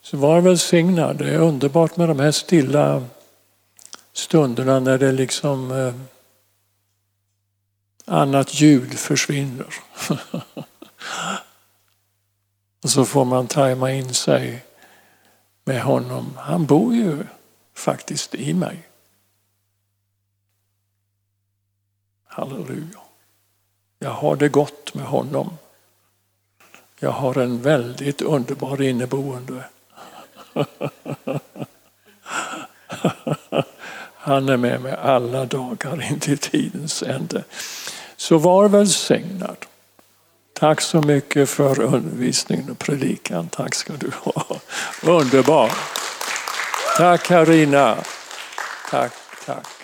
Så var välsignad. Det är underbart med de här stilla stunderna när det liksom eh, annat ljud försvinner. och så får man tajma in sig med honom. Han bor ju faktiskt i mig. Halleluja. Jag har det gott med honom. Jag har en väldigt underbar inneboende. Han är med mig alla dagar in till tidens ände. Så var välsignad. Tack så mycket för undervisningen och predikan. Tack ska du ha. Underbar. Tack Karina. Tack, tack.